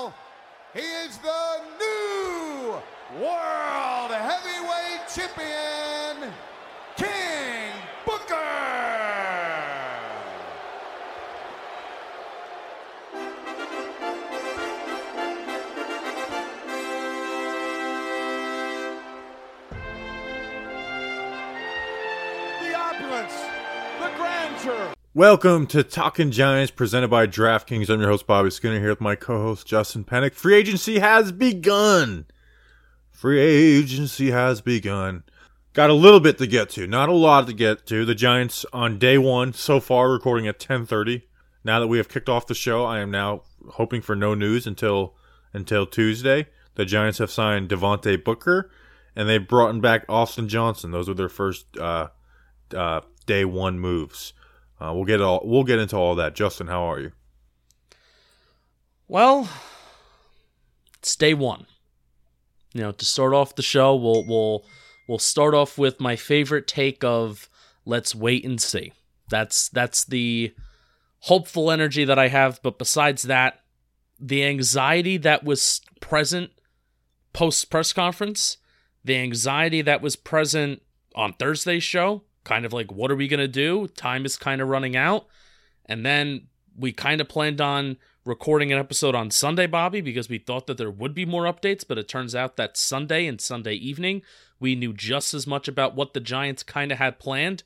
Oh, he is the new World Heavyweight Champion, Welcome to Talking Giants presented by DraftKings. I'm your host, Bobby Skinner, here with my co host, Justin Panic. Free agency has begun. Free agency has begun. Got a little bit to get to, not a lot to get to. The Giants on day one, so far, recording at 10:30. Now that we have kicked off the show, I am now hoping for no news until until Tuesday. The Giants have signed Devontae Booker, and they've brought back Austin Johnson. Those were their first uh, uh, day one moves. Uh, we'll get all we'll get into all that. Justin, how are you? Well, it's day one. You know, to start off the show, we'll we'll we'll start off with my favorite take of let's wait and see. That's that's the hopeful energy that I have, but besides that, the anxiety that was present post press conference, the anxiety that was present on Thursday's show, kind of like what are we going to do? Time is kind of running out. And then we kind of planned on recording an episode on Sunday, Bobby, because we thought that there would be more updates, but it turns out that Sunday and Sunday evening, we knew just as much about what the Giants kind of had planned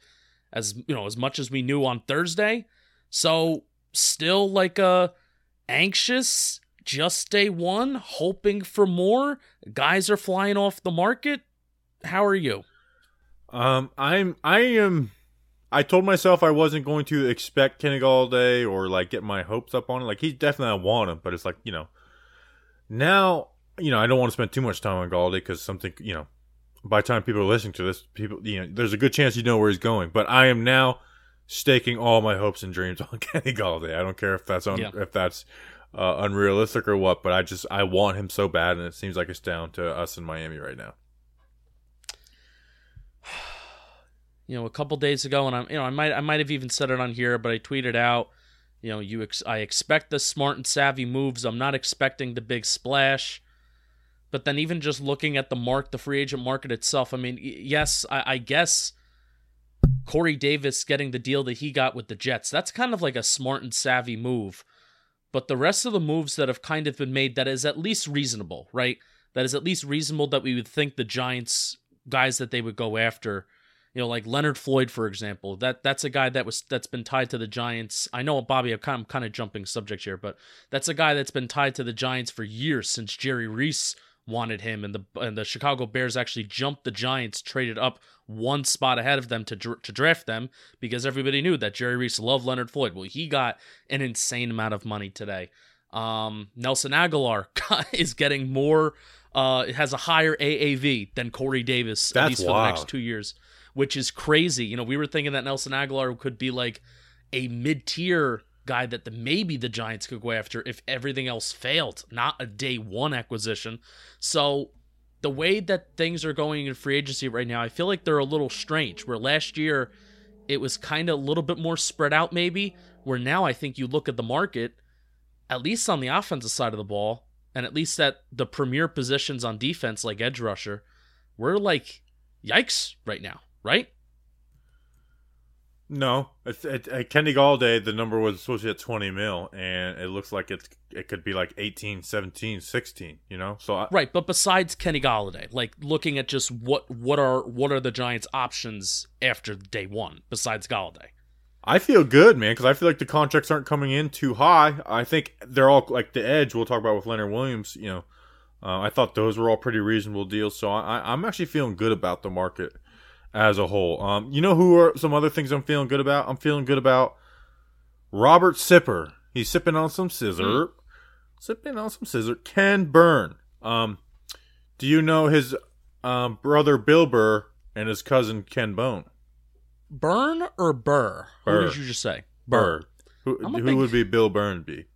as, you know, as much as we knew on Thursday. So, still like a anxious just day 1, hoping for more. Guys are flying off the market. How are you? Um, I'm I am. I told myself I wasn't going to expect Kenny Golladay or like get my hopes up on it. Like he's definitely I want him, but it's like you know, now you know I don't want to spend too much time on Golladay because something you know, by the time people are listening to this, people you know, there's a good chance you know where he's going. But I am now staking all my hopes and dreams on Kenny Golladay. I don't care if that's on Yeah. if that's uh, unrealistic or what, but I just I want him so bad, and it seems like it's down to us in Miami right now. You know, a couple days ago, and I'm, you know, I might, I might have even said it on here, but I tweeted out, you know, you, ex- I expect the smart and savvy moves. I'm not expecting the big splash. But then, even just looking at the mark, the free agent market itself, I mean, yes, I, I guess Corey Davis getting the deal that he got with the Jets, that's kind of like a smart and savvy move. But the rest of the moves that have kind of been made, that is at least reasonable, right? That is at least reasonable that we would think the Giants guys that they would go after you know, like Leonard Floyd, for example. That that's a guy that was that's been tied to the Giants. I know, Bobby, I'm kind, I'm kind of jumping subject here, but that's a guy that's been tied to the Giants for years since Jerry Reese wanted him, and the and the Chicago Bears actually jumped the Giants, traded up one spot ahead of them to to draft them because everybody knew that Jerry Reese loved Leonard Floyd. Well, he got an insane amount of money today. Um, Nelson Agholor is getting more. Uh, has a higher AAV than Corey Davis at least for the next two years which is crazy. You know, we were thinking that Nelson Agholor could be like a mid tier guy that the maybe the Giants could go after if everything else failed, not a day one acquisition. So the way that things are going in free agency right now, I feel like they're a little strange. Where last year it was kind of a little bit more spread out, maybe. Where now I think you look at the market, at least on the offensive side of the ball, and at least at the premier positions on defense, like edge rusher, we're like, yikes right now, right? No, it's, it, at Kenny Golladay, the number was supposed to be at 20 mil, and it looks like it it could be like 18, 17, 16, you know? So, I, Right, but besides Kenny Golladay, like looking at just what what are what are the Giants' options after day one besides Golladay? I feel good, man, because I feel like the contracts aren't coming in too high. I think they're all like the edge we'll talk about with Leonard Williams, you know. Uh, I thought those were all pretty reasonable deals, so I, I'm actually feeling good about the market as a whole. Um, you know who are some other things I'm feeling good about? I'm feeling good about Robert Sipper. He's sipping on some scissor. Sipping on some scissor. Ken Burn. Um, do you know his um, brother Bill Burr and his cousin Ken Bone? Burn or Burr? Burr. Who did you just say? Burr. Who, who big- would be Bill Burn be?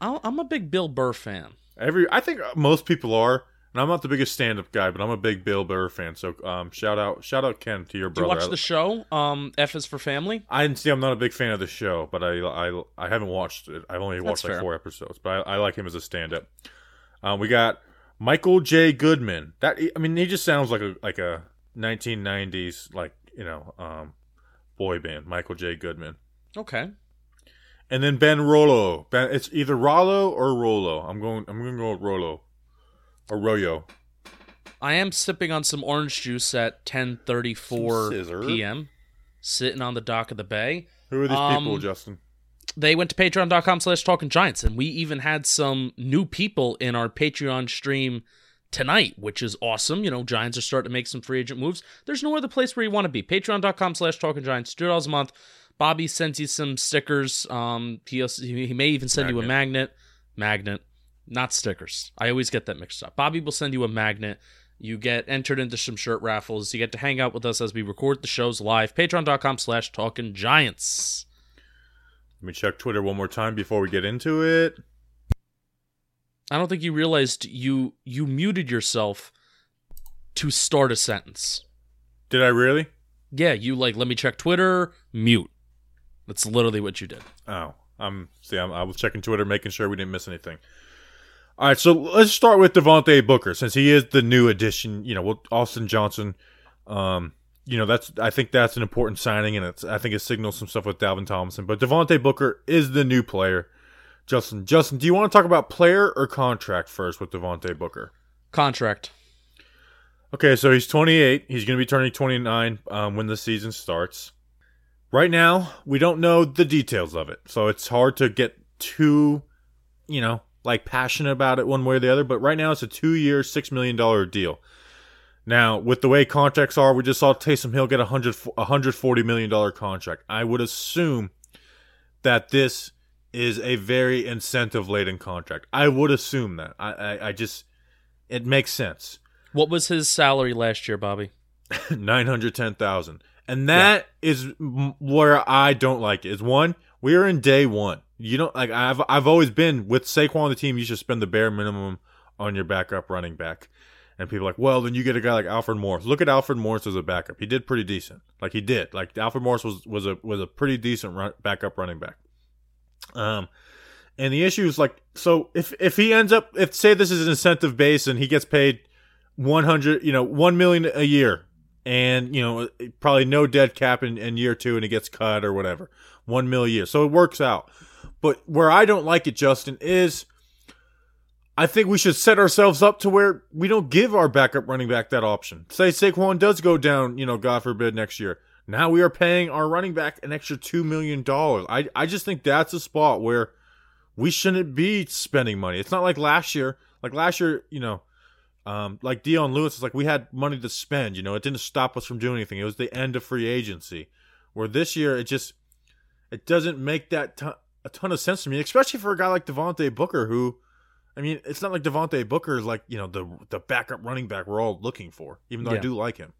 I'm a big Bill Burr fan. Every I think most people are. And I'm not the biggest stand-up guy, but I'm a big Bill Burr fan. So um, shout out, shout out Ken to your Do you brother. watch the show? Um, F is for Family. I didn't see. I'm not a big fan of the show, but I I, I haven't watched it. I've only watched like fair. four episodes, but I, I like him as a stand-up. Um, we got Michael J. Goodman. That I mean, he just sounds like a like a 1990s like you know um, boy band. Michael J. Goodman. Okay. And then Ben Rollo. Ben, it's either Rollo or Rollo. I'm going. I'm going to go with Rollo or Royo. I am sipping on some orange juice at 10:34 Some p.m. Sitting on the dock of the bay. Who are these Um, people, Justin? They went to patreon.com slash talking giants, and we even had some new people in our Patreon stream tonight, which is awesome. You know, Giants are starting to make some free agent moves. There's no other place where you want to be. Patreon.com slash talking giants, two dollars a month. Bobby sends you some stickers. Um, he, also, he may even send you a magnet. Magnet, not stickers. I always get that mixed up. Bobby will send you a magnet. You get entered into some shirt raffles. You get to hang out with us as we record the shows live. Patreon.com slash talking giants. Let me check Twitter one more time before we get into it. I don't think you realized you you muted yourself to start a sentence. Did I really? Yeah, you like let me check Twitter, mute. That's literally what you did. Oh, I'm see. I'm, I was checking Twitter, making sure we didn't miss anything. All right, so let's start with Devontae Booker since he is the new addition. You know, with Austin Johnson. Um, you know, that's I think that's an important signing, and it's I think it signals some stuff with Dalvin Tomlinson. But Devontae Booker is the new player. Justin, Justin, do you want to talk about player or contract first with Devontae Booker? Contract. Okay, so he's 28. He's going to be turning 29 um, when the season starts. Right now, we don't know the details of it, so it's hard to get too, you know, like passionate about it one way or the other. But right now, it's a two-year, six million dollar deal. Now, with the way contracts are, we just saw Taysom Hill get a hundred, a hundred forty million dollar contract. I would assume that this is a very incentive-laden contract. I would assume that. I, I, I just, it makes sense. What was his salary last year, Bobby? nine hundred ten thousand, and that is m where I don't like it. Is one we are in day one. You don't like I've I've always been with Saquon on the team. You should spend the bare minimum on your backup running back. And people like, well, then you get a guy like Alfred Morris. Look at Alfred Morris as a backup. He did pretty decent. Like he did. Like Alfred Morris was was a was a pretty decent run, backup running back. Um, and the issue is like, so if if he ends up, if say this is an incentive base and he gets paid one hundred, you know, one million a year, and you know probably no dead cap in, in year two, and he gets cut or whatever, one mil a year, so it works out. But where I don't like it, Justin, is I think we should set ourselves up to where we don't give our backup running back that option. Say Saquon does go down, you know, God forbid next year. Now we are paying our running back an extra two million dollars. I I just think that's a spot where we shouldn't be spending money. It's not like last year. Like last year, you know, um, like Dion Lewis is like we had money to spend. You know, it didn't stop us from doing anything. It was the end of free agency. Where this year, it just it doesn't make that ton, a ton of sense to me, especially for a guy like Devontae Booker, who, I mean, it's not like Devontae Booker is like you know the the backup running back we're all looking for. Even though I do like him.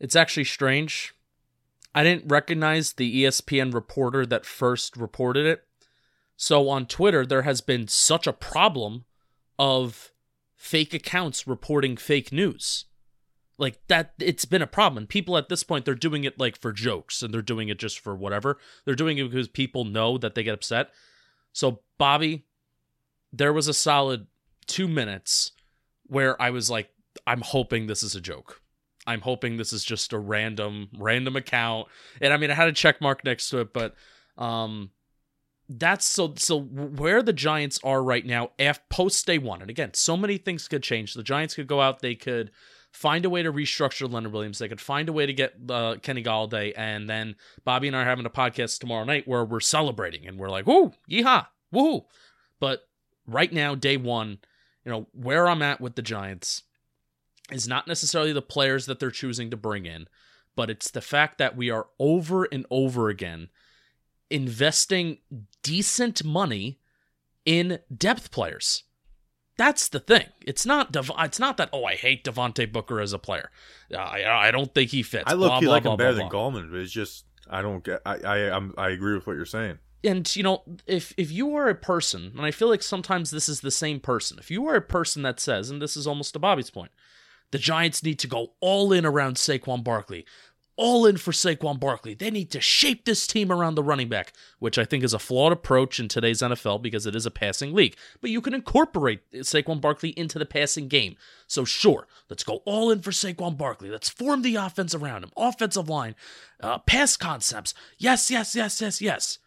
It's actually strange. I didn't recognize the ESPN reporter that first reported it. So on Twitter, there has been such a problem of fake accounts reporting fake news. Like that, it's been a problem. And people at this point, they're doing it like for jokes and they're doing it just for whatever. They're doing it because people know that they get upset. So, Bobby, there was a solid two minutes where I was like, I'm hoping this is a joke. I'm hoping this is just a random random account. And I mean I had a check mark next to it, but um that's so so where the Giants are right now after post day 1. And again, so many things could change. The Giants could go out, they could find a way to restructure Leonard Williams. They could find a way to get uh, Kenny Golladay and then Bobby and I are having a podcast tomorrow night where we're celebrating and we're like, "Woo, yeehaw. Woohoo." But right now day 1, you know, where I'm at with the Giants is not necessarily the players that they're choosing to bring in, but it's the fact that we are over and over again investing decent money in depth players. That's the thing. It's not Dev- it's not that oh I hate Devontae Booker as a player. Uh, I I don't think he fits. I blah, look blah, like blah, him better blah, than blah. Gallman, but it's just I don't get. I I I'm, I agree with what you're saying. and you know, if if you are a person, and I feel like sometimes this is the same person. If you are a person that says, and this is almost to Bobby's point, the Giants need to go all in around Saquon Barkley all in for Saquon Barkley. They need to shape this team around the running back, which I think is a flawed approach in today's NFL because it is a passing league. But you can incorporate Saquon Barkley into the passing game. So, sure, let's go all in for Saquon Barkley. Let's form the offense around him, offensive line, uh, pass concepts. Yes, yes, yes, yes, yes.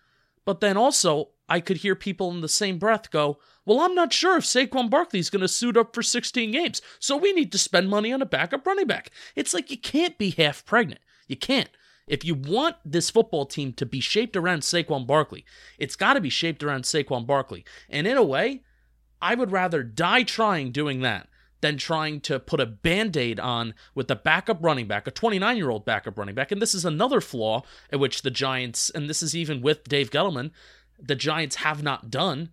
But then also, I could hear people in the same breath go, well, I'm not sure if Saquon Barkley's going to suit up for 16 games, so we need to spend money on a backup running back. It's like you can't be half pregnant. You can't. If you want this football team to be shaped around Saquon Barkley, it's got to be shaped around Saquon Barkley. And in a way, I would rather die trying doing that than trying to put a band aid on with a backup running back, a 29 year old backup running back. And this is another flaw at which the Giants, and this is even with Dave Gettleman, the Giants have not done.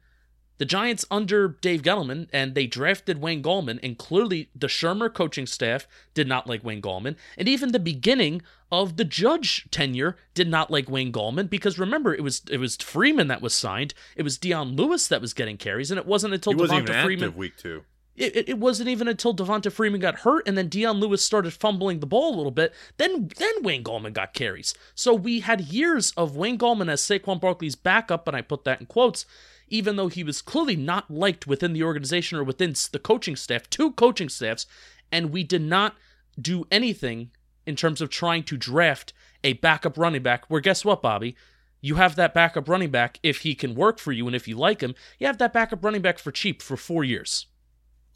The Giants under Dave Gettleman and they drafted Wayne Gallman, and clearly the Shurmur coaching staff did not like Wayne Gallman, and even the beginning of the Judge tenure did not like Wayne Gallman because remember it was it was Freeman that was signed, it was Dion Lewis that was getting carries, and it wasn't until he wasn't Devonta Freeman week two. it, it, it wasn't even until Devonta Freeman got hurt and then Dion Lewis started fumbling the ball a little bit. Then then Wayne Gallman got carries. So we had years of Wayne Gallman as Saquon Barkley's backup, and I put that in quotes, even though he was clearly not liked within the organization or within the coaching staff, two coaching staffs, and we did not do anything in terms of trying to draft a backup running back. Where guess what, Bobby? You have that backup running back if he can work for you and if you like him. You have that backup running back for cheap for four years.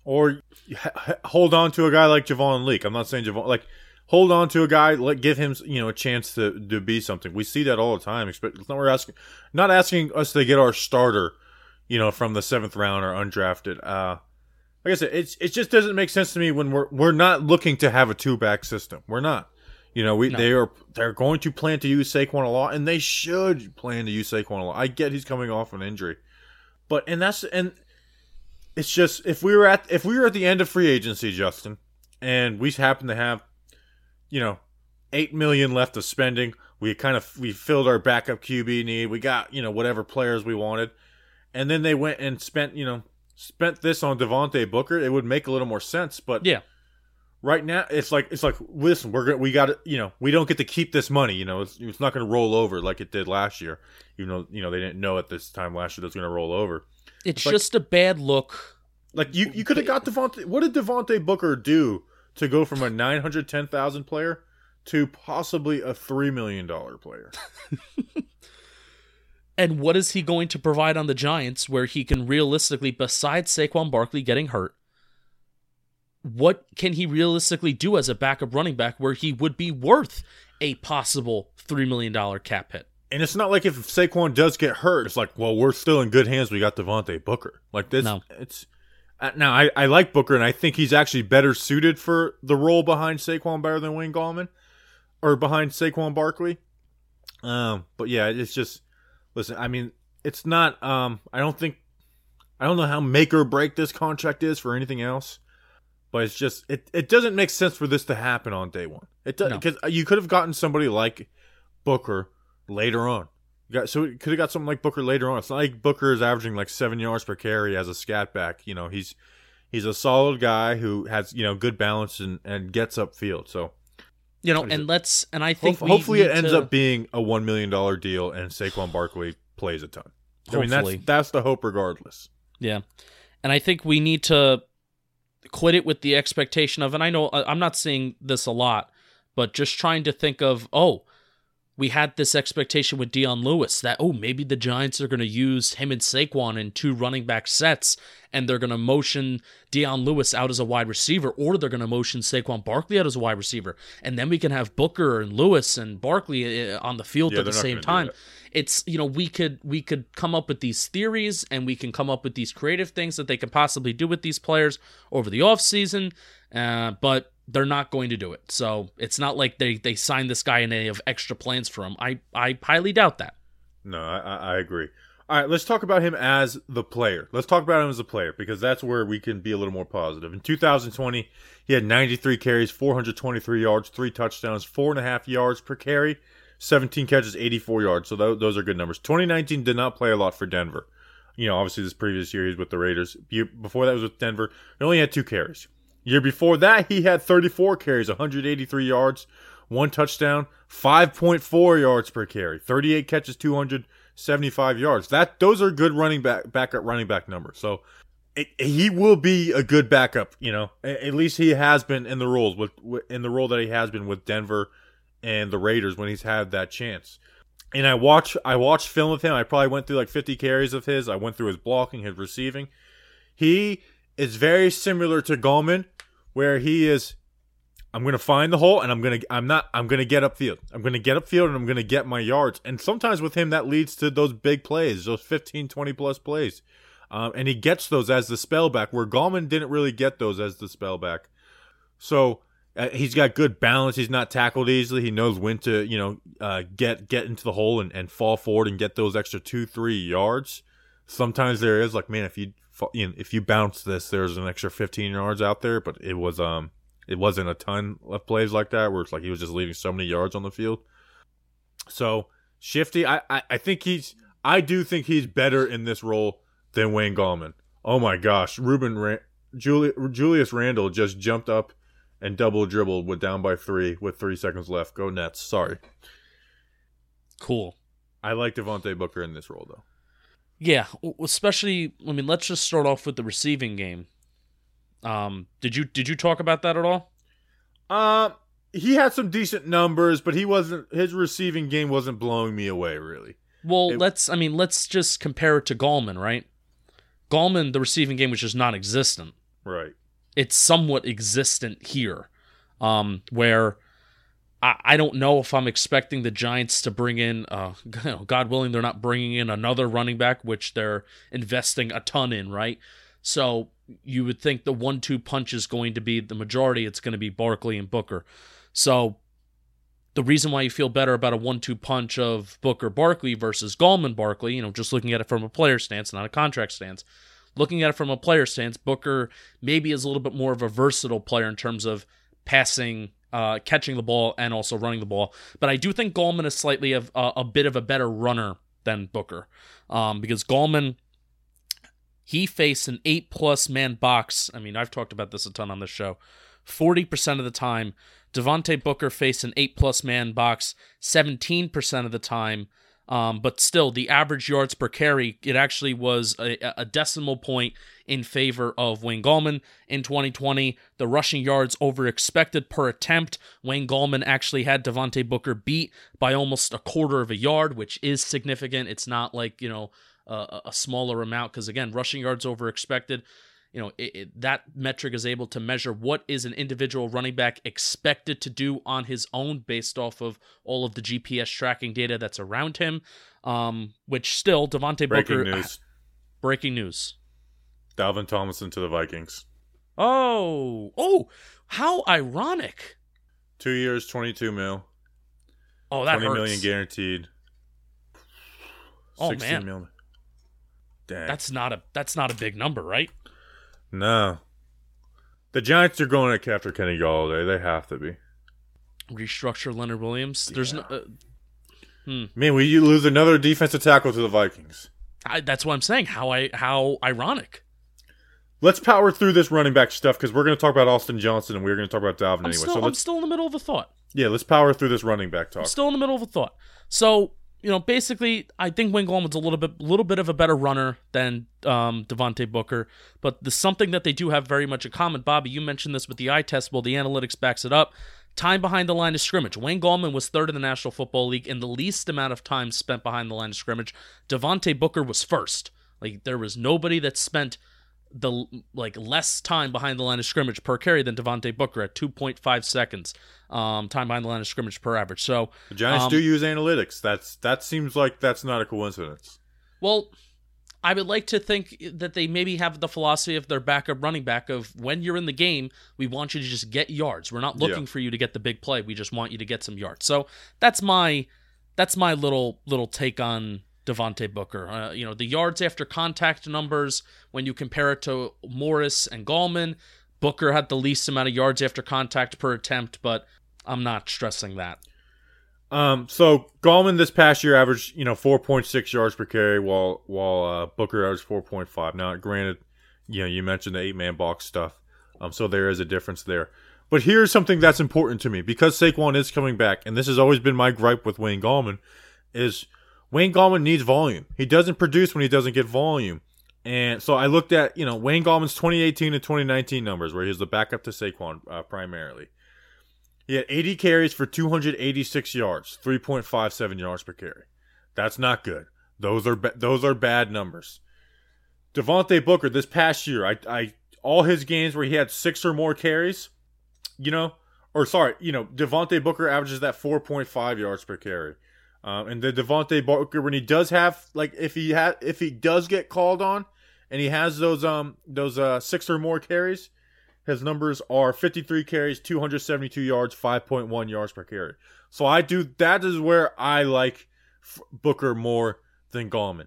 Or hold on to a guy like Javon Leake. I'm not saying Javon like hold on to a guy, let give him you know a chance to to be something. We see that all the time. Expect it's not we're asking not asking us to get our starter, you know, from the seventh round or undrafted. Uh like I said, it's it just doesn't make sense to me when we're we're not looking to have a two back system. We're not. You know, we No. they are they're going to plan to use Saquon a lot, and they should plan to use Saquon a lot. I get he's coming off an injury, but and that's and it's just if we were at if we were at the end of free agency, Justin, and we happen to have, you know, eight million left of spending, we kind of we filled our backup QB need. We got you know whatever players we wanted, and then they went and spent you know spent this on Devontae Booker. It would make a little more sense, but Yeah. right now it's like it's like listen we're gonna we got to you know we don't get to keep this money you know it's, it's not going to roll over like it did last year even though you know they didn't know at this time last year that it's going to roll over It's like- just a bad look. like you you could have got Devontae. what did Devontae Booker do to go from a 910,000 player to possibly a 3 million dollar player And what is he going to provide on the Giants where he can realistically, besides Saquon Barkley getting hurt, what can he realistically do as a backup running back where he would be worth a possible $3 million cap hit? and it's not like if Saquon does get hurt it's like well we're still in good hands we got Devontae Booker like this No. it's uh, now I, I like Booker and I think he's actually better suited for the role behind Saquon better than Wayne Gallman or behind Saquon Barkley. Um, but yeah, it's just listen. I mean, it's not. Um, I don't think. I don't know how make or break this contract is for anything else, but it's just it. It doesn't make sense for this to happen on day one. It does No. because you could have gotten somebody like Booker later on. Got so could have got something like Booker later on. It's not like Booker is averaging like seven yards per carry as a scat back. You know, he's he's a solid guy who has you know good balance and and gets upfield. So You know, and it? let's, and I think we hopefully it ends to- up being a one million dollar deal and Saquon Barkley plays a ton. I mean that's that's the hope regardless. Yeah. And I think we need to quit it with the expectation of, and I know I'm not seeing this a lot, but just trying to think of, oh, we had this expectation with Dion Lewis that, oh, maybe the Giants are going to use him and Saquon in two running back sets and they're going to motion Dion Lewis out as a wide receiver or they're going to motion Saquon Barkley out as a wide receiver. And then we can have Booker and Lewis and Barkley uh, on the field Yeah, at the same time it's you know we could we could come up with these theories and we can come up with these creative things that they could possibly do with these players over the offseason uh, but they're not going to do it so it's not like they they signed this guy and they have extra plans for him i i highly doubt that No, I, I agree. All right, let's talk about him as the player. Let's talk about him as a player because that's where we can be a little more positive. In 2020, he had 93 carries, 423 yards, three touchdowns, four and a half yards per carry, 17 catches, 84 yards. So th- those are good numbers. 2019 did not play a lot for Denver. You know, obviously this previous year he's with the Raiders. Before that was with Denver. He only had two carries. Year before that he had 34 carries, 183 yards, one touchdown, 5.4 yards per carry, 38 catches, 275 yards. That those are good running back backup running back numbers. So it, he will be a good backup. You know, at least he has been in the roles with in the role that he has been with Denver and the Raiders when he's had that chance. And I watch I watched film of him. I probably went through like 50 carries of his. I went through his blocking, his receiving. He is very similar to Gallman, where he is I'm gonna find the hole and I'm gonna I'm not I'm gonna get upfield. I'm gonna get upfield and I'm gonna get my yards. And sometimes with him that leads to those big plays, those 15, 20 plus plays. Um, and he gets those as the spellback, where Gallman didn't really get those as the spellback. So uh, he's got good balance. He's not tackled easily. He knows when to, you know, uh, get get into the hole and, and fall forward and get those extra two, three yards. Sometimes there is like, man, if you you know, if you bounce this, there's an extra 15 yards out there. But it was um it wasn't a ton of plays like that where it's like he was just leaving so many yards on the field. So Shifty, I I, I think he's I do think he's better in this role than Wayne Gallman. Oh my gosh, Ruben Juli- Julius Randle just jumped up and double dribbled with down by three with three seconds left. Go Nets. Sorry. Cool. I like Devontae Booker in this role though. Yeah, especially. I mean, let's just start off with the receiving game. Um, did you did you talk about that at all? Uh, he had some decent numbers, but he wasn't. His receiving game wasn't blowing me away really. Well, It- let's. I mean, let's just compare it to Gallman, right? Gallman, the receiving game was just non-existent. Right. It's somewhat existent here, um, where I, I don't know if I'm expecting the Giants to bring in, uh, God willing, they're not bringing in another running back, which they're investing a ton in, right? So you would think the one-two punch is going to be the majority. It's going to be Barkley and Booker. So the reason why you feel better about a one-two punch of Booker Barkley versus Gallman Barkley, you know, just looking at it from a player stance, not a contract stance. Looking at it from a player stance, Booker maybe is a little bit more of a versatile player in terms of passing, uh, catching the ball, and also running the ball. But I do think Gallman is slightly of a, a bit of a better runner than Booker, um, because Gallman he faced an eight plus man box. I mean, I've talked about this a ton on this show. 40% of the time, Devontae Booker faced an eight plus man box 17% of the time. Um, but still, the average yards per carry, it actually was a, a decimal point in favor of Wayne Gallman in 2020. The rushing yards over expected per attempt, Wayne Gallman actually had Devontae Booker beat by almost a quarter of a yard, which is significant. It's not like, you know, a, a smaller amount because, again, rushing yards over expected you know it, it, that metric is able to measure what is an individual running back expected to do on his own based off of all of the GPS tracking data that's around him. Um, which still Devontae Breaking Booker. news: Breaking news. Dalvin Tomlinson to the Vikings. Oh, oh, how ironic! Two years, twenty-two mil. Oh, that Twenty hurts. million guaranteed. Oh, 16 man. mil. Dang. That's not a that's not a big number, right? No. The Giants are going after Kenny Golladay. They have to be. Restructure Leonard Williams. There's no. Uh, Man, we you lose another defensive tackle to the Vikings. I, that's what I'm saying. How I how ironic. Let's power through this running back stuff because we're going to talk about Austin Johnson and we're going to talk about Dalvin I'm anyway. still so I'm still in the middle of a thought. yeah, let's power through this running back talk. still in the middle of a thought. So, you know, basically, I think Wayne Gallman's a little bit, little bit of a better runner than um, Devontae Booker. But the something that they do have very much in common. Bobby, you mentioned this with the eye test. Well, the analytics backs it up. Time behind the line of scrimmage. Wayne Gallman was third in the National Football League in the least amount of time spent behind the line of scrimmage. Devontae Booker was first. Like there was nobody that spent the like less time behind the line of scrimmage per carry than Devontae Booker at 2.5 seconds um, time behind the line of scrimmage per average. So the Giants um, do use analytics. That's that seems like that's not a coincidence. Well, I would like to think that they maybe have the philosophy of their backup running back of when you're in the game, we want you to just get yards. We're not looking Yeah. for you to get the big play. We just want you to get some yards. So that's my that's my little little take on Devontae Booker. Uh, you know, the yards after contact numbers when you compare it to Morris and Gallman, Booker had the least amount of yards after contact per attempt, but I'm not stressing that. Um, so Gallman this past year averaged, you know, 4.6 yards per carry, while while uh, Booker averaged 4.5. Now, granted, you know, you mentioned the eight man box stuff, um, so there is a difference there. But here's something that's important to me because Saquon is coming back, and this has always been my gripe with Wayne Gallman, is Wayne Gallman needs volume. He doesn't produce when he doesn't get volume. And so I looked at, you know, Wayne Gallman's 2018 and 2019 numbers, where he was the backup to Saquon uh, primarily. He had 80 carries for 286 yards, 3.57 yards per carry. That's not good. Those are ba- those are bad numbers. Devontae Booker this past year, I, I all his games where he had six or more carries, you know, or sorry, you know, Devontae Booker averages that 4.5 yards per carry. Um, and the Devontae Booker, when he does have like if he had if he does get called on, and he has those um those uh six or more carries, his numbers are 53 carries, 272 yards, 5.1 yards per carry. So I do that is where I like Booker more than Gallman.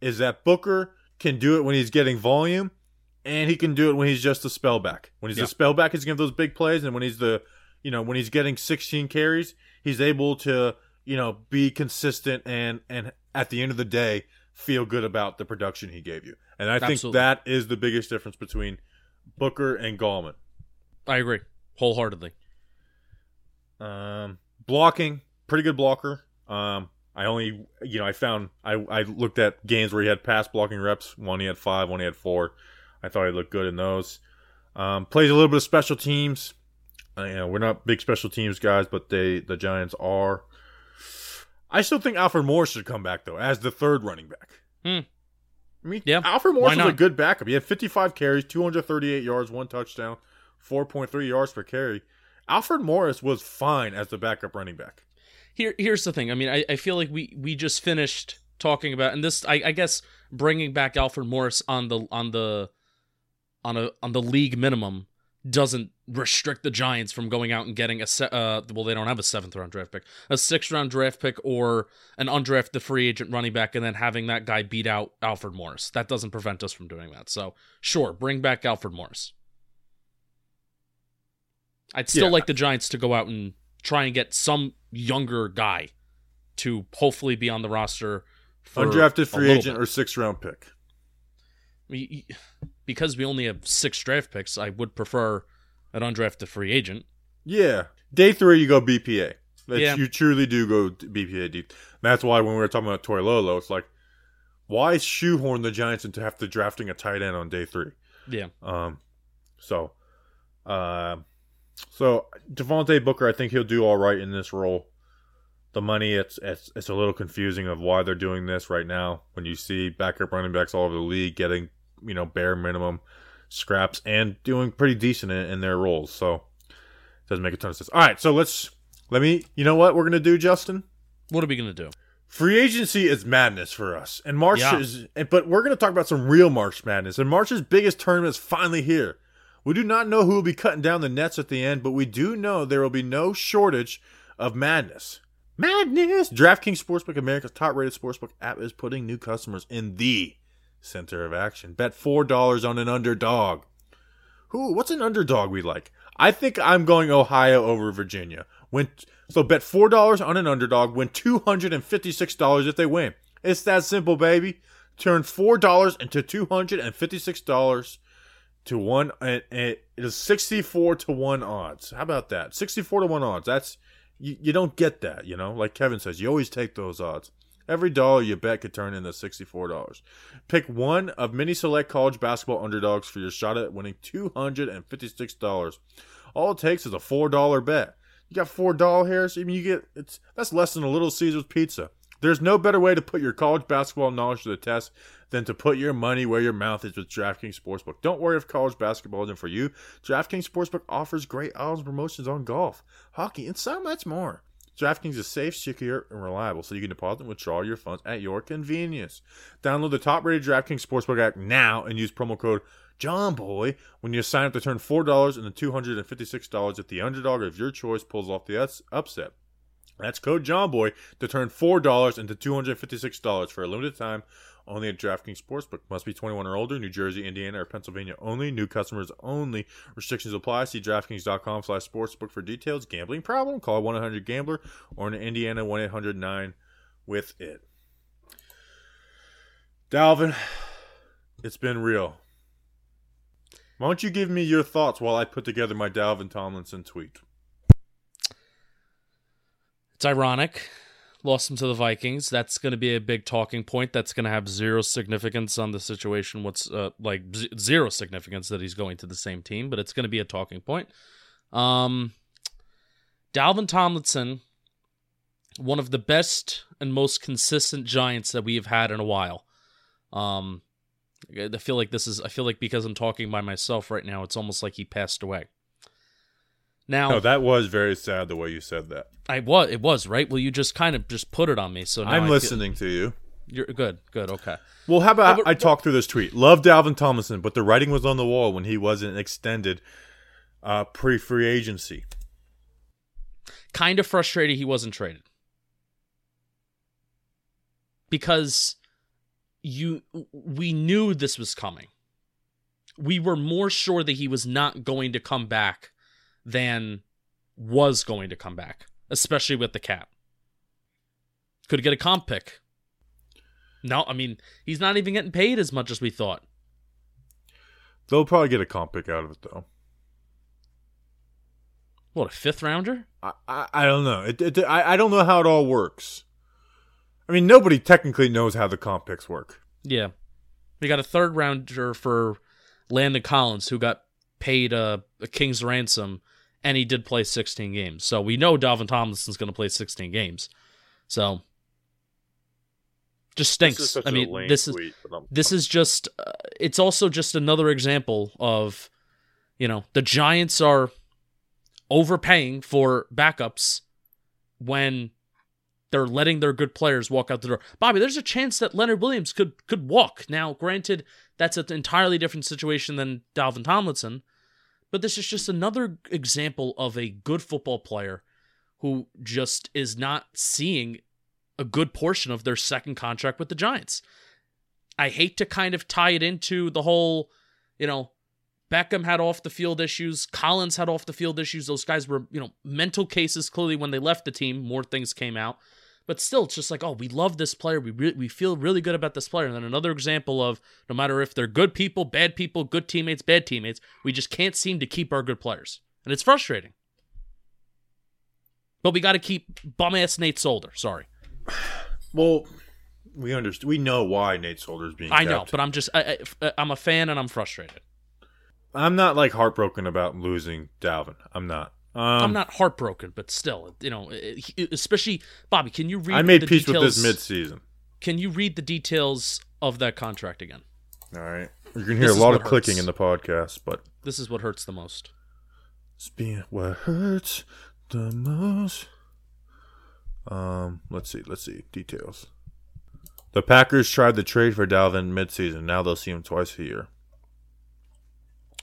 Is that Booker can do it when he's getting volume, and he can do it when he's just a spellback. When he's Yeah. a spellback, he's giving those big plays, and when he's the you know when he's getting 16 carries, he's able to you know be consistent and and at the end of the day feel good about the production he gave you. And I think Absolutely. that is the biggest difference between Booker and Gallman. I agree wholeheartedly. Um, blocking, pretty good blocker. Um, I only, you know, I found I I looked at games where he had pass blocking reps. One he had five, one he had four. I thought he looked good in those. Um, plays a little bit of special teams. Uh, you know, we're not big special teams guys, but they the Giants are. I still think Alfred Morris should come back though as the third running back. Hmm. I mean, Yeah, Alfred Morris was a good backup. He had 55 carries, 238 yards, one touchdown, 4.3 yards per carry. Alfred Morris was fine as the backup running back. Here, here's the thing. I mean, I, I feel like we we just finished talking about, and this, I, I guess, bringing back Alfred Morris on the on the on a on the league minimum doesn't restrict the Giants from going out and getting a se- uh well they don't have a seventh round draft pick a sixth round draft pick or an undrafted free agent running back and then having that guy beat out Alfred Morris that doesn't prevent us from doing that so sure bring back Alfred Morris I'd still Yeah. like the Giants to go out and try and get some younger guy to hopefully be on the roster for Undrafted free agent bit. or sixth round pick. We- because we only have six draft picks, I would prefer an undrafted free agent. Yeah. Day three, you go BPA. That's, Yeah. You truly do go BPA deep. That's why when we were talking about Toy Lolo, it's like, why shoehorn the Giants into have to drafting a tight end on day three? Yeah, Um, so, uh, so Devontae Booker, I think he'll do all right in this role. The money, it's it's it's a little confusing of why they're doing this right now. When you see backup running backs all over the league getting you know bare minimum scraps and doing pretty decent in, in their roles, so it doesn't make a ton of sense. All right, so let's let me. You know what we're gonna do, Justin? what are we gonna do? Free agency is madness for us, and March Yeah. is. But we're going to talk about some real March madness, and March's biggest tournament is finally here. We do not know who will be cutting down the nets at the end, but we do know there will be no shortage of madness. Madness! DraftKings Sportsbook, America's top-rated sportsbook app, is putting new customers in the center of action. Bet four dollars on an underdog. Who? What's an underdog we like? I think I'm going Ohio over Virginia. Win, so bet four dollars on an underdog. Win two hundred and fifty-six dollars if they win. It's that simple, baby. Turn four dollars into two hundred and fifty-six dollars to one. And it is sixty-four to one odds. How about that? Sixty-four to one odds. That's you, you don't get that. You know, like Kevin says, you always take those odds. Every dollar you bet could turn into sixty-four dollars. Pick one of many select college basketball underdogs for your shot at winning two hundred and fifty-six dollars. All it takes is a four dollar bet. You got four dollar hairs. I mean, you get it's that's less than a Little Caesars pizza. There's no better way to put your college basketball knowledge to the test than to put your money where your mouth is with DraftKings Sportsbook. Don't worry if college basketball isn't for you. DraftKings Sportsbook offers great odds and promotions on golf, hockey, and so much more. DraftKings is safe, secure, and reliable, so you can deposit and withdraw your funds at your convenience. Download the top-rated DraftKings Sportsbook app now and use promo code JohnBoy when you sign up to turn four dollars into two hundred and fifty-six dollars if the underdog of your choice pulls off the upset. That's code JohnBoy to turn four dollars into two hundred fifty-six dollars for a limited time only at DraftKings Sportsbook. Must be 21 or older. New Jersey, Indiana, or Pennsylvania only. New customers only. Restrictions apply. See DraftKings.com slash sportsbook for details. Gambling problem? Call 1-800-GAMBLER or in Indiana 1-800-9 with it. Dalvin, it's been real. Why don't you give me your thoughts while I put together my Dalvin Tomlinson tweet? It's ironic. Lost him to the Vikings. That's going to be a big talking point. That's going to have zero significance on the situation. What's uh, like z- zero significance that he's going to the same team, but it's going to be a talking point. Um, Dalvin Tomlinson, one of the best and most consistent Giants that we have had in a while. Um, I feel like this is. I feel like because I'm talking by myself right now, it's almost like he passed away. Now, No, that was very sad the way you said that. I was. It was right. Well, you just kind of just put it on me. So now I'm I feel- listening to you. you're good. Good. Okay. Well, how about but- I talk through this tweet? Love Dalvin Tomlinson, but the writing was on the wall when he wasn't extended uh, pre free agency. Kind of frustrated he wasn't traded because you we knew this was coming. We were more sure that he was not going to come back than was going to come back, especially with the cap. Could get a comp pick. No, I mean, he's not even getting paid as much as we thought. They'll probably get a comp pick out of it, though. What, a fifth rounder? I, I, I don't know. It, it, I, I don't know how it all works. I mean, nobody technically knows how the comp picks work. Yeah. We got a third rounder for Landon Collins, who got paid a, a king's ransom, and he did play 16 games. So we know Dalvin Tomlinson's going to play 16 games. So just stinks. I mean, this is this is just uh, it's also just another example of you know the giants are overpaying for backups when they're letting their good players walk out the door bobby there's a chance that leonard williams could could walk now granted that's an entirely different situation than dalvin tomlinson but this is just another example of a good football player who just is not seeing a good portion of their second contract with the giants I hate to kind of tie it into the whole, you know, Beckham had off the field issues, Collins had off the field issues. Those guys were, you know, mental cases clearly when they left the team, more things came out. But still, it's just like, oh, we love this player. We re- we feel really good about this player. And then another example of no matter if they're good people, bad people, good teammates, bad teammates, we just can't seem to keep our good players. And it's frustrating. But we got to keep bum ass Nate Solder. Sorry. Well, we understand. We know why Nate Solder's being. I know, but I'm just, I, I, uh, I'm a fan and I'm frustrated. I'm not like heartbroken about losing Dalvin. I'm not. Um, I'm not heartbroken, but still, you know, especially Bobby. Can you read? I made peace details, with this midseason. Can you read the details of that contract again? All right, you're gonna hear This a lot of clicking in the podcast, but This is what hurts the most. it's being what hurts the most. Um, let's see, let's see details. The Packers tried the trade for Dalvin midseason. Now they'll see him twice a year.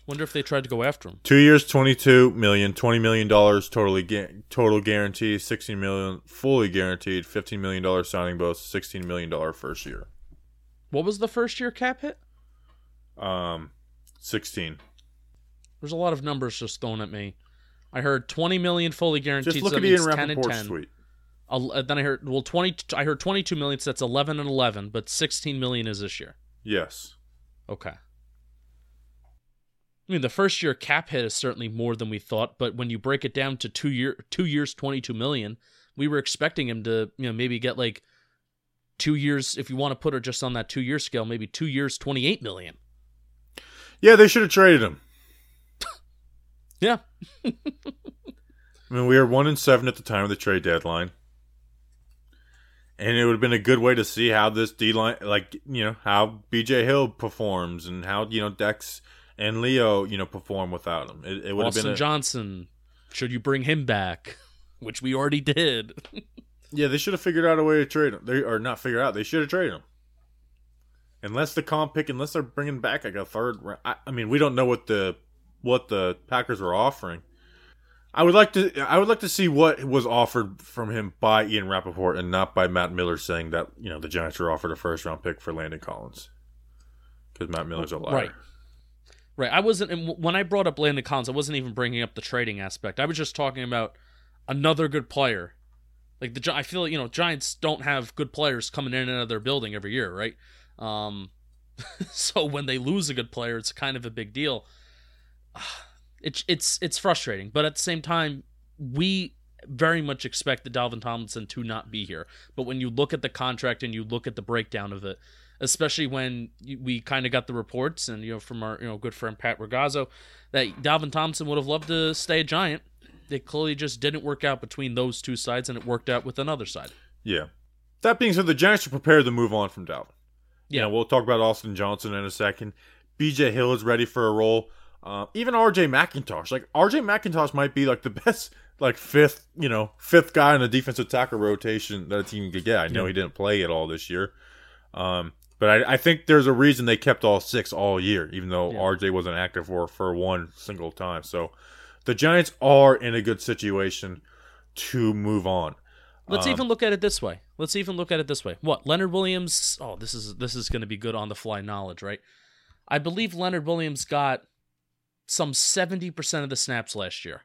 Wonder if they tried to go after him. Two years, twenty-two million, twenty million dollars totally ga- total guarantee, sixteen million fully guaranteed, fifteen million dollar signing bonus, sixteen million dollar first year. What was the first year cap hit? Um, sixteen. There's a lot of numbers just thrown at me. I heard 20 million fully guaranteed. Just look so at Ian 10 and 10. tweet. I'll- uh, then I heard well 20. I heard 22 million. So that's 11 and 11, but 16 million is this year. Yes. Okay. I mean, the first year cap hit is certainly more than we thought, but when you break it down to two year two years, twenty two million, we were expecting him to, you know, maybe get like two years. If you want to put it just on that two year scale, maybe two years, twenty eight million. Yeah, they should have traded him. Yeah, I mean, we were one and seven at the time of the trade deadline, and it would have been a good way to see how this D line, like you know, how BJ Hill performs and how you know Dex and Leo, you know, perform without him. It, it would have been a, Johnson. Should you bring him back? Which we already did. yeah. They should have figured out a way to trade him. They or not figure out. They should have traded him. Unless the comp pick, unless they're bringing back like a third. round. I, I mean, we don't know what the what the Packers were offering. I would like to. I would like to see what was offered from him by Ian Rapoport and not by Matt Miller saying that you know the Giants were offered a first round pick for Landon Collins because Matt Miller's a liar. Right. Right. I wasn't when I brought up Landon Collins, I wasn't even bringing up the trading aspect. I was just talking about another good player. Like the I feel you know Giants don't have good players coming in and out of their building every year, right? Um, so when they lose a good player, it's kind of a big deal. It's it's it's frustrating, but at the same time, we very much expect the Dalvin Tomlinson to not be here. But when you look at the contract and you look at the breakdown of it, especially when we kind of got the reports and you know from our you know good friend Pat Ragazzo that Dalvin Tomlinson would have loved to stay a Giant. It clearly just didn't work out between those two sides, and it worked out with another side. Yeah. That being said, the Giants are prepared to move on from Dalvin. Yeah. Yeah, we'll talk about Austin Johnson in a second. BJ Hill is ready for a role. Uh, even RJ McIntosh, like RJ McIntosh, might be like the best, like fifth, you know, fifth guy in the defensive tackle rotation that a team could get. I know Yeah. he didn't play at all this year, um, but I, I think there's a reason they kept all six all year, even though Yeah. RJ wasn't active for for one single time. So the Giants are in a good situation to move on. Let's Um, even look at it this way. Let's even look at it this way. What Leonard Williams? Oh, this is this is going to be good on the fly knowledge, right? I believe Leonard Williams got some seventy percent of the snaps last year.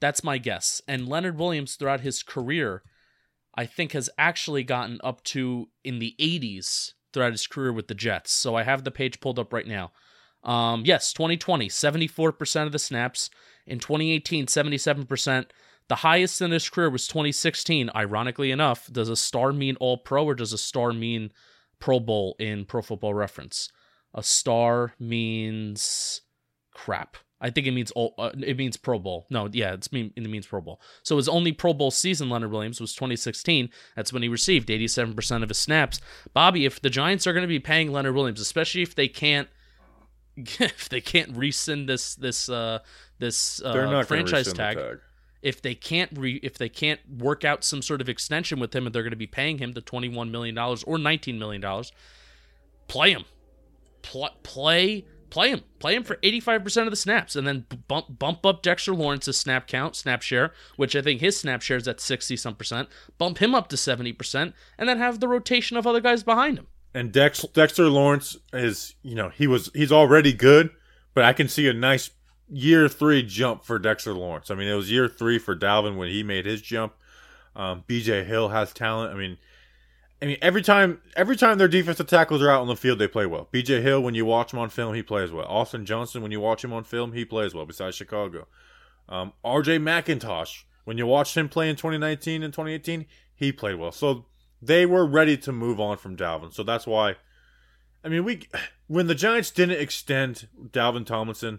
That's my guess. And Leonard Williams, throughout his career, I think has actually gotten up to in the eighties throughout his career with the Jets. So I have the page pulled up right now. Um, yes, 2020, 74% of the snaps. In 2018, 77%. The highest in his career was 2016. Ironically enough, does a star mean all pro or does a star mean Pro Bowl in Pro Football Reference? A star means crap. I think it means uh, it means Pro Bowl. No, yeah, it's mean it means Pro Bowl. So his only Pro Bowl season, Leonard Williams, was 2016. That's when he received 87% of his snaps. Bobby, if the Giants are going to be paying Leonard Williams, especially if they can't if they can't rescind this this uh this uh, They're not gonna franchise tag, tag. if they can't re if they can't work out some sort of extension with him and they're going to be paying him the 21 million dollars or 19 million dollars play him Pl- play play him play him for 85% of the snaps and then bump bump up Dexter Lawrence's snap count snap share which I think his snap share is at 60 some percent bump him up to 70% and then have the rotation of other guys behind him And Dex, Dexter Lawrence is, you know, he was he's already good, but I can see a nice year three jump for Dexter Lawrence. I mean, it was year three for Dalvin when he made his jump. Um, BJ Hill has talent. I mean, I mean every time every time their defensive tackles are out on the field, they play well. BJ Hill, when you watch him on film, he plays well. Austin Johnson, when you watch him on film, he plays well. Besides Chicago, um, RJ McIntosh, when you watched him play in 2019 and 2018, he played well. So they were ready to move on from Dalvin. So that's why. I mean, we when the Giants didn't extend Dalvin Tomlinson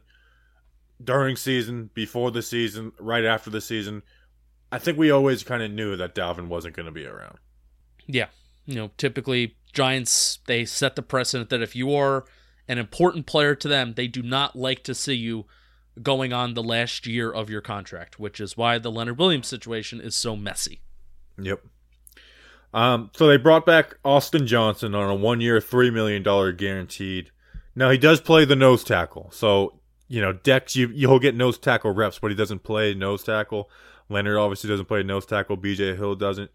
during season, before the season, right after the season, I think we always kind of knew that Dalvin wasn't going to be around. Yeah. You know, typically Giants they set the precedent that if you are an important player to them, they do not like to see you going on the last year of your contract, which is why the Leonard Williams situation is so messy. Yep. Um, so they brought back Austin Johnson on a one-year, three million dollar guaranteed. Now he does play the nose tackle, so you know Dex, you you'll get nose tackle reps, but he doesn't play nose tackle. Leonard obviously doesn't play nose tackle. BJ Hill doesn't.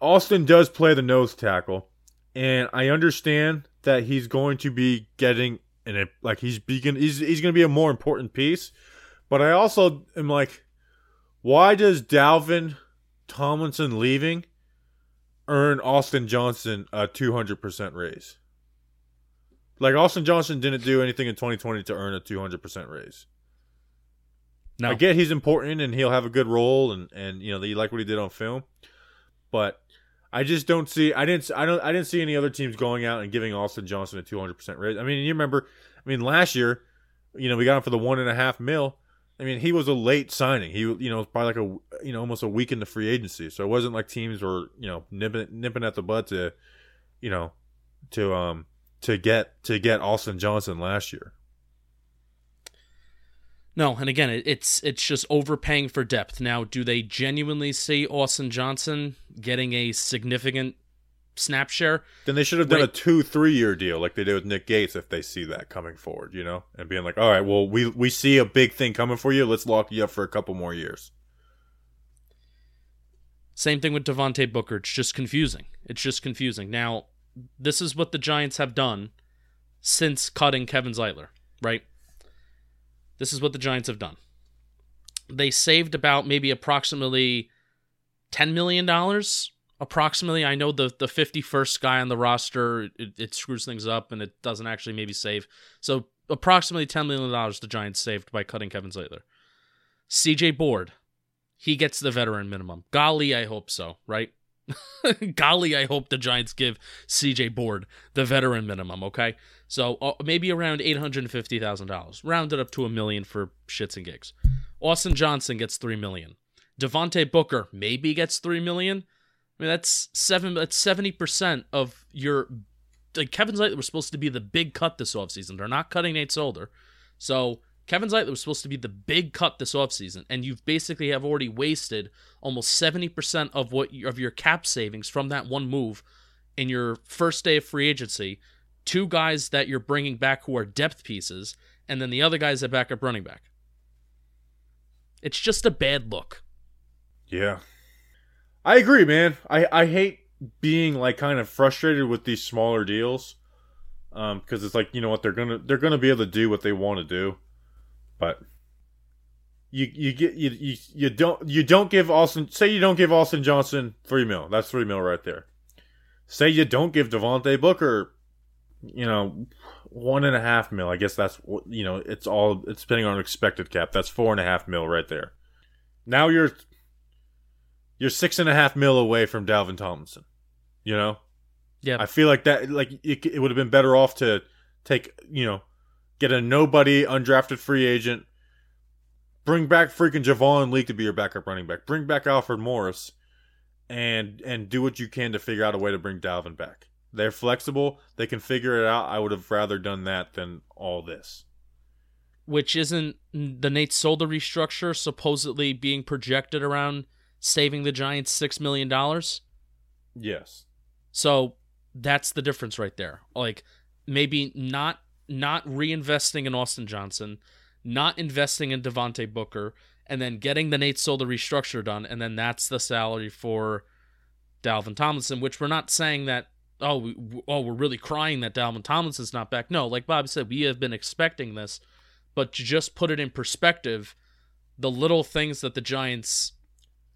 Austin does play the nose tackle, and I understand that he's going to be getting in a like he's begin he's he's going to be a more important piece. But I also am like, why does Dalvin Tomlinson leaving earn Austin Johnson a 200% raise? Like Austin Johnson didn't do anything in 2020 to earn a 200% raise. No. I get he's important and he'll have a good role and and you know you like what he did on film, but I just don't see I didn't I don't I didn't see any other teams going out and giving Austin Johnson a 200% raise. I mean you remember I mean last year, you know we got him for the one and a half mil. I mean he was a late signing. He you know probably like a you know almost a week into free agency, so it wasn't like teams were you know nipping nipping at the butt to, you know, to um to get to get Austin Johnson last year. No, and again, it's it's just overpaying for depth. Now, do they genuinely see Austin Johnson getting a significant snap share. Then they should have done Right. a two, three year deal like they did with Nick Gates if they see that coming forward, you know, and being like, all right, well, we we see a big thing coming for you. Let's lock you up for a couple more years. Same thing with Devontae Booker. It's just confusing. It's just confusing. Now, this is what the Giants have done since cutting Kevin Zeitler, right? This is what the Giants have done. They saved about maybe approximately $10 million. Approximately, I know the the 51st guy on the roster, it, it screws things up and it doesn't actually maybe save. So, approximately $10 million the Giants saved by cutting Kevin Zeitler. CJ Board, he gets the veteran minimum. Golly, I hope so, right? Golly, I hope the Giants give CJ Board the veteran minimum, okay? So uh, maybe around $850,000. rounded up to a million for shits and gigs. Austin Johnson gets three million. Devontae Booker maybe gets 3 million. I mean that's 7 that's 70% of your like Kevin Zeitler was supposed to be the big cut this offseason. They're not cutting Nate Solder. So Kevin Zeitler was supposed to be the big cut this offseason, and you've basically have already wasted almost 70% of what of your cap savings from that one move in your first day of free agency. Two guys that you're bringing back who are depth pieces, and then the other guys at backup running back. It's just a bad look. Yeah. I agree, man. I, I hate being like kind of frustrated with these smaller deals. Um, because it's like, you know what, they're gonna they're gonna be able to do what they want to do. But you you get you, you you don't you don't give Austin say you don't give Austin Johnson three mil. That's three mil right there. Say you don't give Devontae Booker, you know, one and a half mil. I guess that's what you know. It's all it's depending on expected cap. That's four and a half mil right there. Now you're you're six and a half mil away from Dalvin Tomlinson. You know, Yeah. I feel like that. Like it, it would have been better off to take you know, get a nobody undrafted free agent, bring back freaking Javon Leake to be your backup running back, bring back Alfred Morris, and and do what you can to figure out a way to bring Dalvin back. They're flexible. They can figure it out. I would have rather done that than all this. which isn't the Nate Solder restructure supposedly being projected around saving the Giants six million dollars. Yes. So that's the difference right there. Like maybe not not reinvesting in Austin Johnson, not investing in Devontae Booker, and then getting the Nate Solder restructure done, and then that's the salary for Dalvin Tomlinson. Which we're not saying that oh we, oh we're really crying that Dalvin Tomlinson's not back. No, like Bob said, we have been expecting this, but to just put it in perspective, the little things that the Giants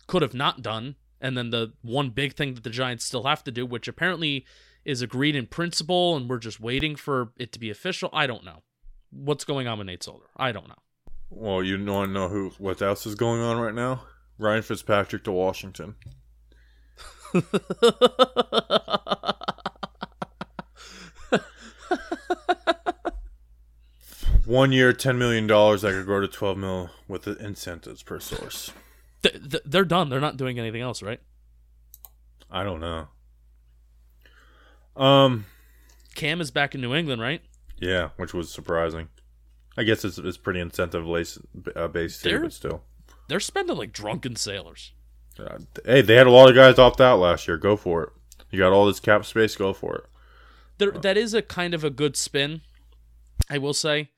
could have not done, and then the one big thing that the Giants still have to do, which apparently is agreed in principle, and we're just waiting for it to be official. I don't know what's going on with Nate Solder. I don't know. Well, you want to know who what else is going on right now? Ryan Fitzpatrick to Washington. One year, ten million dollars. I could grow to twelve mil with the incentives per source. Th- th- they're done. They're not doing anything else, right? I don't know. Um, Cam is back in New England, right? yeah, which was surprising. I guess it's it's pretty incentive uh, based too, but still. They're spending like drunken sailors. Uh, hey, they had a lot of guys opt out last year. Go for it. You got all this cap space. Go for it. There, that is a kind of a good spin, I will say.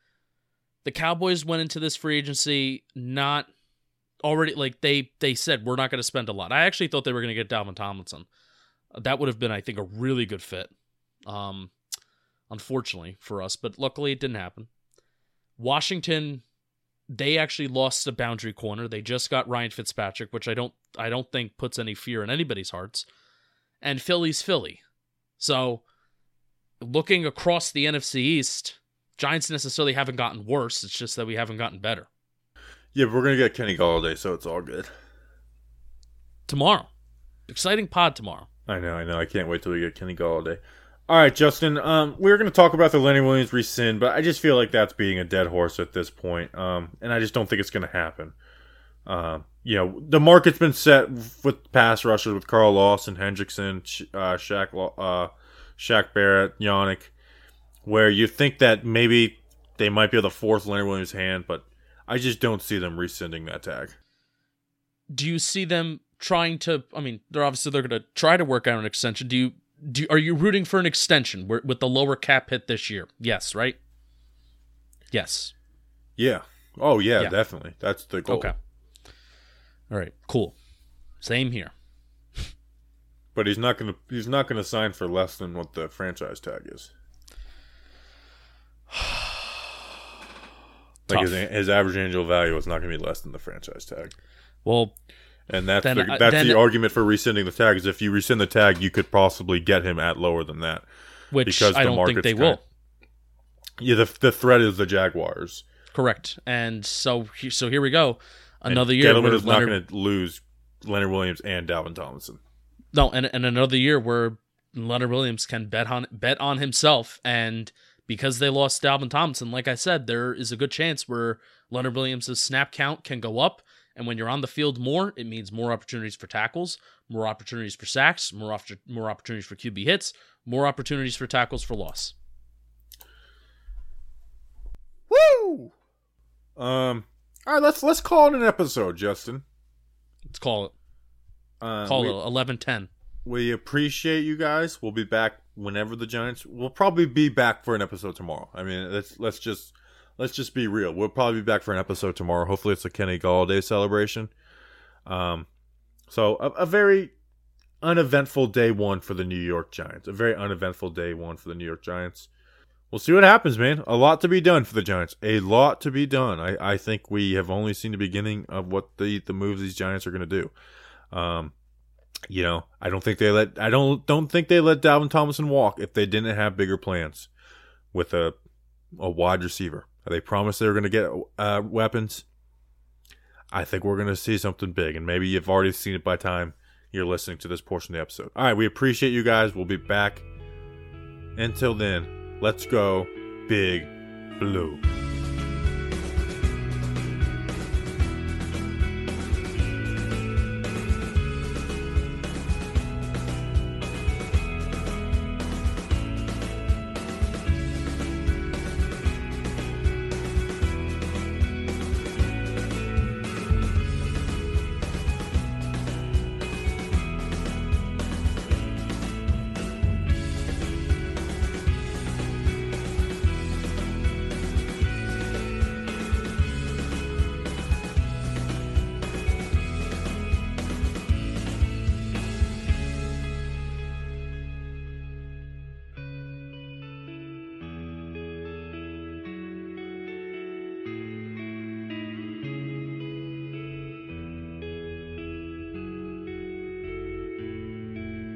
The Cowboys went into this free agency not already like they they said we're not going to spend a lot. I actually thought they were going to get Dalvin Tomlinson. That would have been, I think, a really good fit. Um, unfortunately for us, but luckily it didn't happen. Washington, they actually lost a boundary corner. They just got Ryan Fitzpatrick, which I don't I don't think puts any fear in anybody's hearts. And Philly's Philly. So looking across the NFC East, Giants necessarily haven't gotten worse. It's just that we haven't gotten better. Yeah, but we're gonna get Kenny Golladay, so it's all good. Tomorrow. Exciting pod tomorrow. I know, I know. I can't wait till we get Kenny Golladay. All right, Justin. Um, we are going to talk about the Lenny Williams rescind, but I just feel like that's being a dead horse at this point. Um, and I just don't think it's going to happen. Um, you know, the market's been set with pass rushers with Carl Lawson, Hendrickson, uh, Shaq, uh, Shaq Barrett, Yannick, where you think that maybe they might be able to force Lenny Williams' hand, but I just don't see them rescinding that tag. Do you see them trying to I mean, they're obviously they're going to try to work out an extension. Do you do, are you rooting for an extension with the lower cap hit this year? Yes, right? Yes. Yeah. Oh yeah, Yeah. definitely. That's the goal. Okay. All right. Cool. Same here. But he's not gonna he's not gonna sign for less than what the franchise tag is. Like his, his average annual value is not going to be less than the franchise tag, Well, and that's Then, the, that's the argument for rescinding the tag. Is if you rescind the tag, you could possibly get him at lower than that. which Because I the don't think they will. Yeah, the the threat is the Jaguars. Correct. And so so here we go. And Another year Gettleman is not going to lose Leonard Williams and Dalvin Tomlinson. no, and, and another year where Leonard Williams can bet on bet on himself, and because they lost Dalvin Thompson, like I said, there is a good chance where Leonard Williams' snap count can go up, and when you're on the field more, it means more opportunities for tackles, more opportunities for sacks, more opt- more opportunities for QB hits, more opportunities for tackles for loss. Woo! Um. All right, let's let's call it an episode, Justin. Let's call it Uh, call we, it eleven ten. we appreciate you guys. We'll be back whenever the Giants. We'll probably be back for an episode tomorrow. I mean, let's let's just let's just be real. We'll probably be back for an episode tomorrow. Hopefully, it's a Kenny Golladay celebration. Um, so a, a very uneventful day one for the New York Giants. A very uneventful day one for the New York Giants. We'll see what happens, man. A lot to be done for the Giants. A lot to be done. I, I think we have only seen the beginning of what the the moves these Giants are going to do. Um, you know, I don't think they let I don't don't think they let Dalvin Tomlinson walk if they didn't have bigger plans with a a wide receiver. They promised they were going to get uh, weapons. I think we're going to see something big, and maybe you've already seen it by time you're listening to this portion of the episode. All right, we appreciate you guys. We'll be back. Until then, let's go, Big Blue.